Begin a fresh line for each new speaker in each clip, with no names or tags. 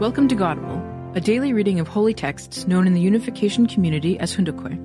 Welcome to Godable, a daily reading of holy texts known in the unification community as Hoon Dok Hae.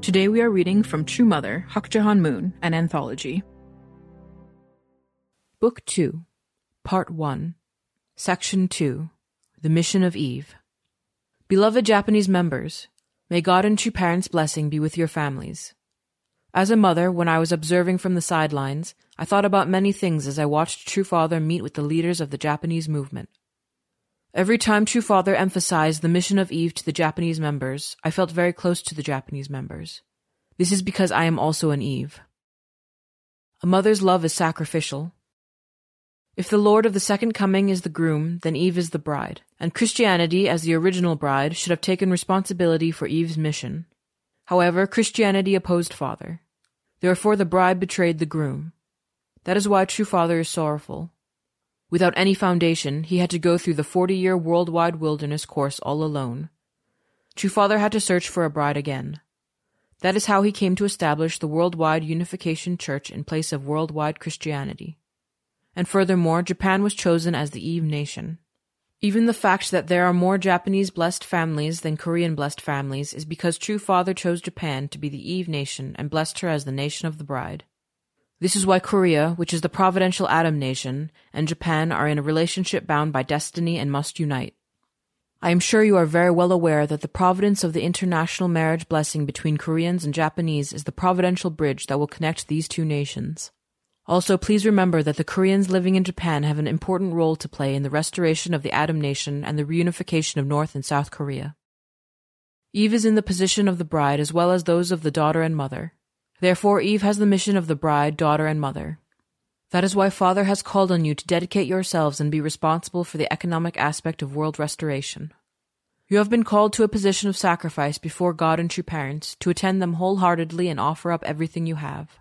Today we are reading from True Mother, Hak Ja Han Moon, an anthology. Book 2, Part 1, Section 2, The Mission of Eve. Beloved Japanese members, may God and True Parents' blessing be with your families. As a mother, when I was observing from the sidelines, I thought about many things as I watched True Father meet with the leaders of the Japanese movement. Every time True Father emphasized the mission of Eve to the Japanese members, I felt very close to the Japanese members. This is because I am also an Eve. A mother's love is sacrificial. If the Lord of the Second Coming is the groom, then Eve is the bride, and Christianity, as the original bride, should have taken responsibility for Eve's mission. However, Christianity opposed Father. Therefore, the bride betrayed the groom. That is why True Father is sorrowful. Without any foundation, he had to go through the 40 year worldwide wilderness course all alone. True Father had to search for a bride again. That is how he came to establish the Worldwide Unification Church in place of worldwide Christianity. And furthermore, Japan was chosen as the Eve nation. Even the fact that there are more Japanese blessed families than Korean blessed families is because True Father chose Japan to be the Eve nation and blessed her as the nation of the bride. This is why Korea, which is the providential Adam nation, and Japan are in a relationship bound by destiny and must unite. I am sure you are very well aware that the providence of the international marriage blessing between Koreans and Japanese is the providential bridge that will connect these two nations. Also, please remember that the Koreans living in Japan have an important role to play in the restoration of the Adam nation and the reunification of North and South Korea. Eve is in the position of the bride as well as those of the daughter and mother. Therefore, Eve has the mission of the bride, daughter, and mother. That is why Father has called on you to dedicate yourselves and be responsible for the economic aspect of world restoration. You have been called to a position of sacrifice before God and true parents to attend them wholeheartedly and offer up everything you have.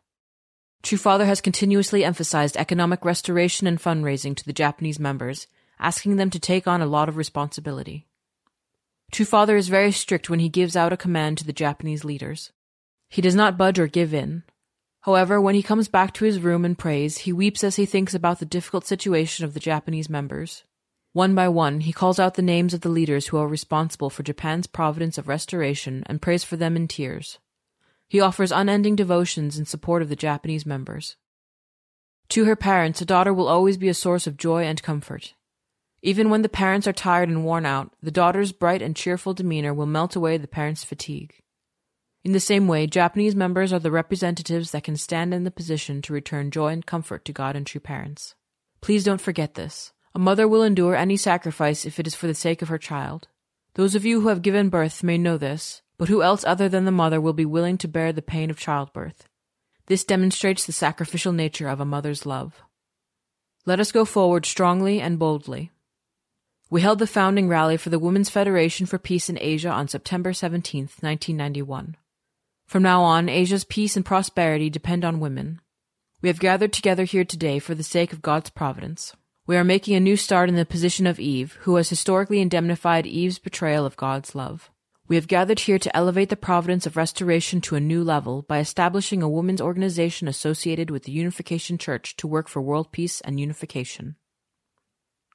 True Father has continuously emphasized economic restoration and fundraising to the Japanese members, asking them to take on a lot of responsibility. True Father is very strict when he gives out a command to the Japanese leaders. He does not budge or give in. However, when he comes back to his room and prays, he weeps as he thinks about the difficult situation of the Japanese members. One by one, he calls out the names of the leaders who are responsible for Japan's providence of restoration and prays for them in tears. He offers unending devotions in support of the Japanese members. To her parents, a daughter will always be a source of joy and comfort. Even when the parents are tired and worn out, the daughter's bright and cheerful demeanor will melt away the parents' fatigue. In the same way, Japanese members are the representatives that can stand in the position to return joy and comfort to God and true parents. Please don't forget this. A mother will endure any sacrifice if it is for the sake of her child. Those of you who have given birth may know this, but who else other than the mother will be willing to bear the pain of childbirth? This demonstrates the sacrificial nature of a mother's love. Let us go forward strongly and boldly. We held the founding rally for the Women's Federation for Peace in Asia on September 17, 1991. From now on, Asia's peace and prosperity depend on women. We have gathered together here today for the sake of God's providence. We are making a new start in the position of Eve, who has historically indemnified Eve's betrayal of God's love. We have gathered here to elevate the providence of restoration to a new level by establishing a women's organization associated with the Unification Church to work for world peace and unification.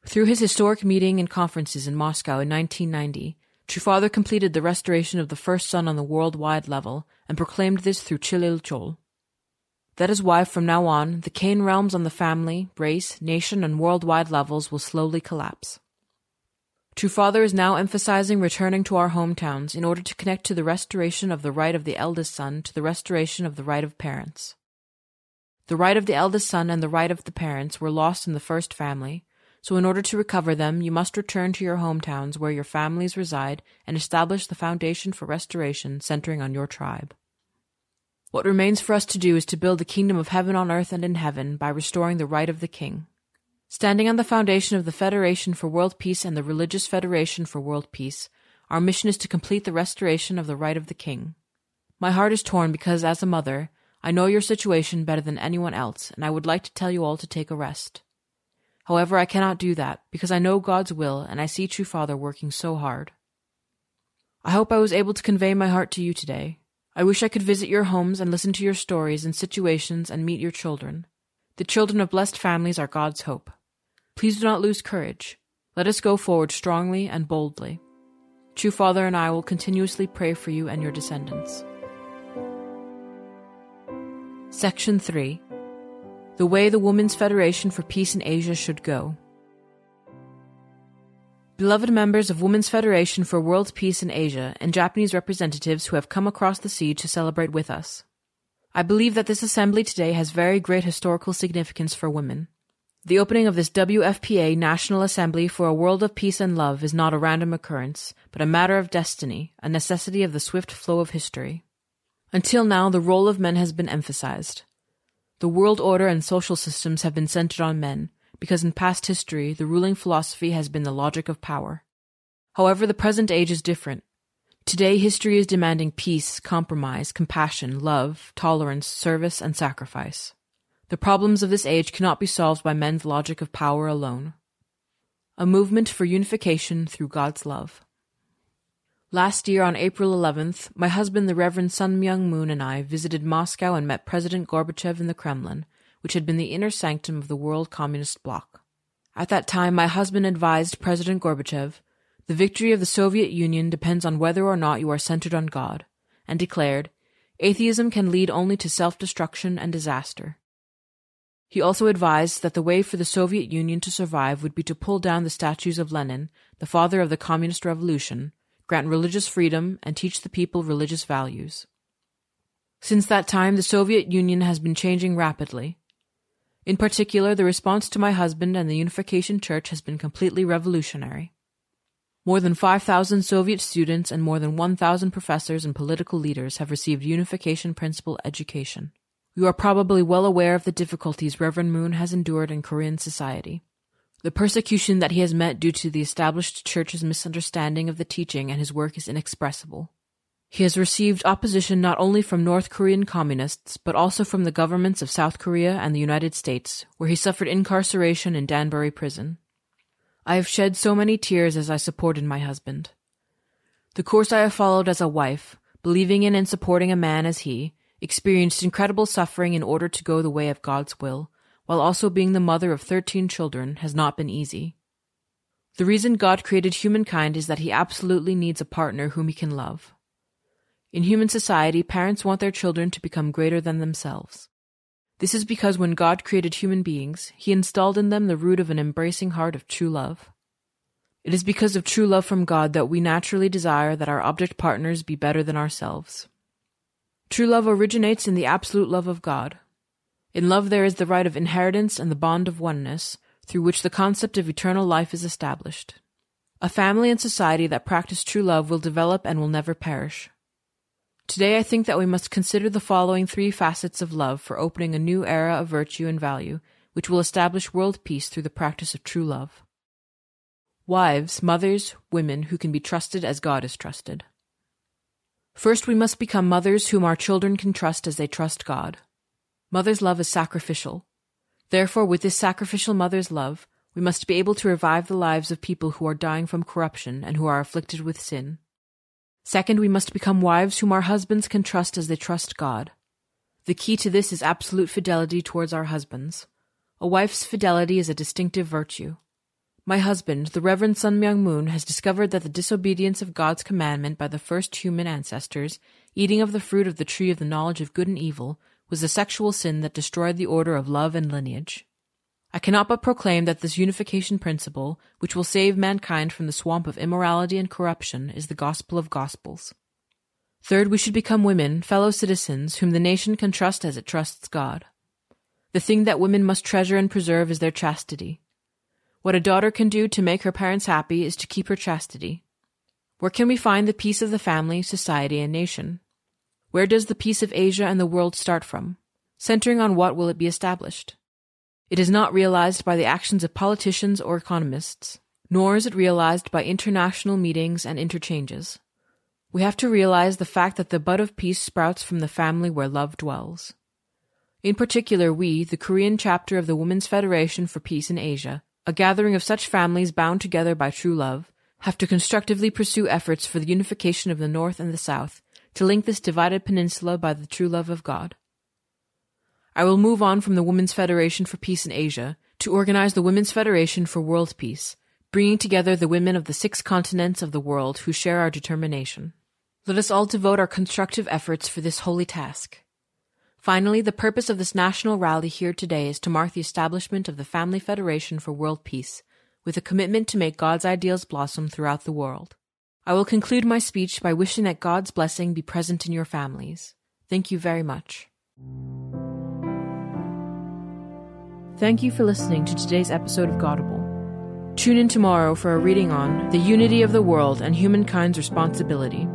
Through his historic meeting and conferences in Moscow in 1990, True Father completed the restoration of the first son on the worldwide level and proclaimed this through Chil Il Jeol. That is why from now on, the Cain realms on the family, race, nation, and worldwide levels will slowly collapse. True Father is now emphasizing returning to our hometowns in order to connect to the restoration of the right of the eldest son to the restoration of the right of parents. The right of the eldest son and the right of the parents were lost in the first family, so in order to recover them, you must return to your hometowns where your families reside and establish the foundation for restoration centering on your tribe. What remains for us to do is to build the kingdom of heaven on earth and in heaven by restoring the right of the king. Standing on the foundation of the Federation for World Peace and the Religious Federation for World Peace, our mission is to complete the restoration of the right of the king. My heart is torn because, as a mother, I know your situation better than anyone else, and I would like to tell you all to take a rest. However, I cannot do that because I know God's will and I see True Father working so hard. I hope I was able to convey my heart to you today. I wish I could visit your homes and listen to your stories and situations and meet your children. The children of blessed families are God's hope. Please do not lose courage. Let us go forward strongly and boldly. True Father and I will continuously pray for you and your descendants. Section 3 The Way the Women's Federation for Peace in Asia Should Go. Beloved members of Women's Federation for World Peace in Asia and Japanese representatives who have come across the sea to celebrate with us. I believe that this assembly today has very great historical significance for women. The opening of this WFPA National Assembly for a World of Peace and Love is not a random occurrence, but a matter of destiny, a necessity of the swift flow of history. Until now, the role of men has been emphasized. The world order and social systems have been centered on men, because in past history, the ruling philosophy has been the logic of power. However, the present age is different. Today, history is demanding peace, compromise, compassion, love, tolerance, service, and sacrifice. The problems of this age cannot be solved by men's logic of power alone. A movement for unification through God's love. Last year on April 11th, my husband, the Reverend Sun Myung Moon, and I visited Moscow and met President Gorbachev in the Kremlin, which had been the inner sanctum of the world communist bloc. At that time, my husband advised President Gorbachev the victory of the Soviet Union depends on whether or not you are centered on God, and declared, atheism can lead only to self destruction and disaster. He also advised that the way for the Soviet Union to survive would be to pull down the statues of Lenin, the father of the Communist Revolution, grant religious freedom, and teach the people religious values. Since that time, the Soviet Union has been changing rapidly. In particular, the response to my husband and the Unification Church has been completely revolutionary. More than 5,000 Soviet students and more than 1,000 professors and political leaders have received Unification Principle education. You are probably well aware of the difficulties Reverend Moon has endured in Korean society. The persecution that he has met due to the established church's misunderstanding of the teaching and his work is inexpressible. He has received opposition not only from North Korean communists, but also from the governments of South Korea and the United States, where he suffered incarceration in Danbury prison. I have shed so many tears as I supported my husband. The course I have followed as a wife, believing in and supporting a man as he, experienced incredible suffering in order to go the way of God's will, while also being the mother of 13 children, has not been easy. The reason God created humankind is that he absolutely needs a partner whom he can love. In human society, parents want their children to become greater than themselves. This is because when God created human beings, he installed in them the root of an embracing heart of true love. It is because of true love from God that we naturally desire that our object partners be better than ourselves. True love originates in the absolute love of God. In love, there is the right of inheritance and the bond of oneness, through which the concept of eternal life is established. A family and society that practice true love will develop and will never perish. Today, I think that we must consider the following three facets of love for opening a new era of virtue and value, which will establish world peace through the practice of true love. Wives, mothers, women who can be trusted as God is trusted. First, we must become mothers whom our children can trust as they trust God. Mother's love is sacrificial. Therefore, with this sacrificial mother's love, we must be able to revive the lives of people who are dying from corruption and who are afflicted with sin. Second, we must become wives whom our husbands can trust as they trust God. The key to this is absolute fidelity towards our husbands. A wife's fidelity is a distinctive virtue. My husband, the Reverend Sun Myung Moon, has discovered that the disobedience of God's commandment by the first human ancestors, eating of the fruit of the tree of the knowledge of good and evil, was a sexual sin that destroyed the order of love and lineage. I cannot but proclaim that this unification principle, which will save mankind from the swamp of immorality and corruption, is the gospel of gospels. Third, we should become women, fellow citizens, whom the nation can trust as it trusts God. The thing that women must treasure and preserve is their chastity. What a daughter can do to make her parents happy is to keep her chastity. Where can we find the peace of the family, society, and nation? Where does the peace of Asia and the world start from? Centering on what will it be established? It is not realized by the actions of politicians or economists, nor is it realized by international meetings and interchanges. We have to realize the fact that the bud of peace sprouts from the family where love dwells. In particular, we, the Korean chapter of the Women's Federation for Peace in Asia, a gathering of such families bound together by true love, have to constructively pursue efforts for the unification of the North and the South, to link this divided peninsula by the true love of God. I will move on from the Women's Federation for Peace in Asia to organize the Women's Federation for World Peace, bringing together the women of the six continents of the world who share our determination. Let us all devote our constructive efforts for this holy task. Finally, the purpose of this national rally here today is to mark the establishment of the Family Federation for World Peace, with a commitment to make God's ideals blossom throughout the world. I will conclude my speech by wishing that God's blessing be present in your families. Thank you very much. Thank you for listening to today's episode of Godable. Tune in tomorrow for a reading on the unity of the world and humankind's responsibility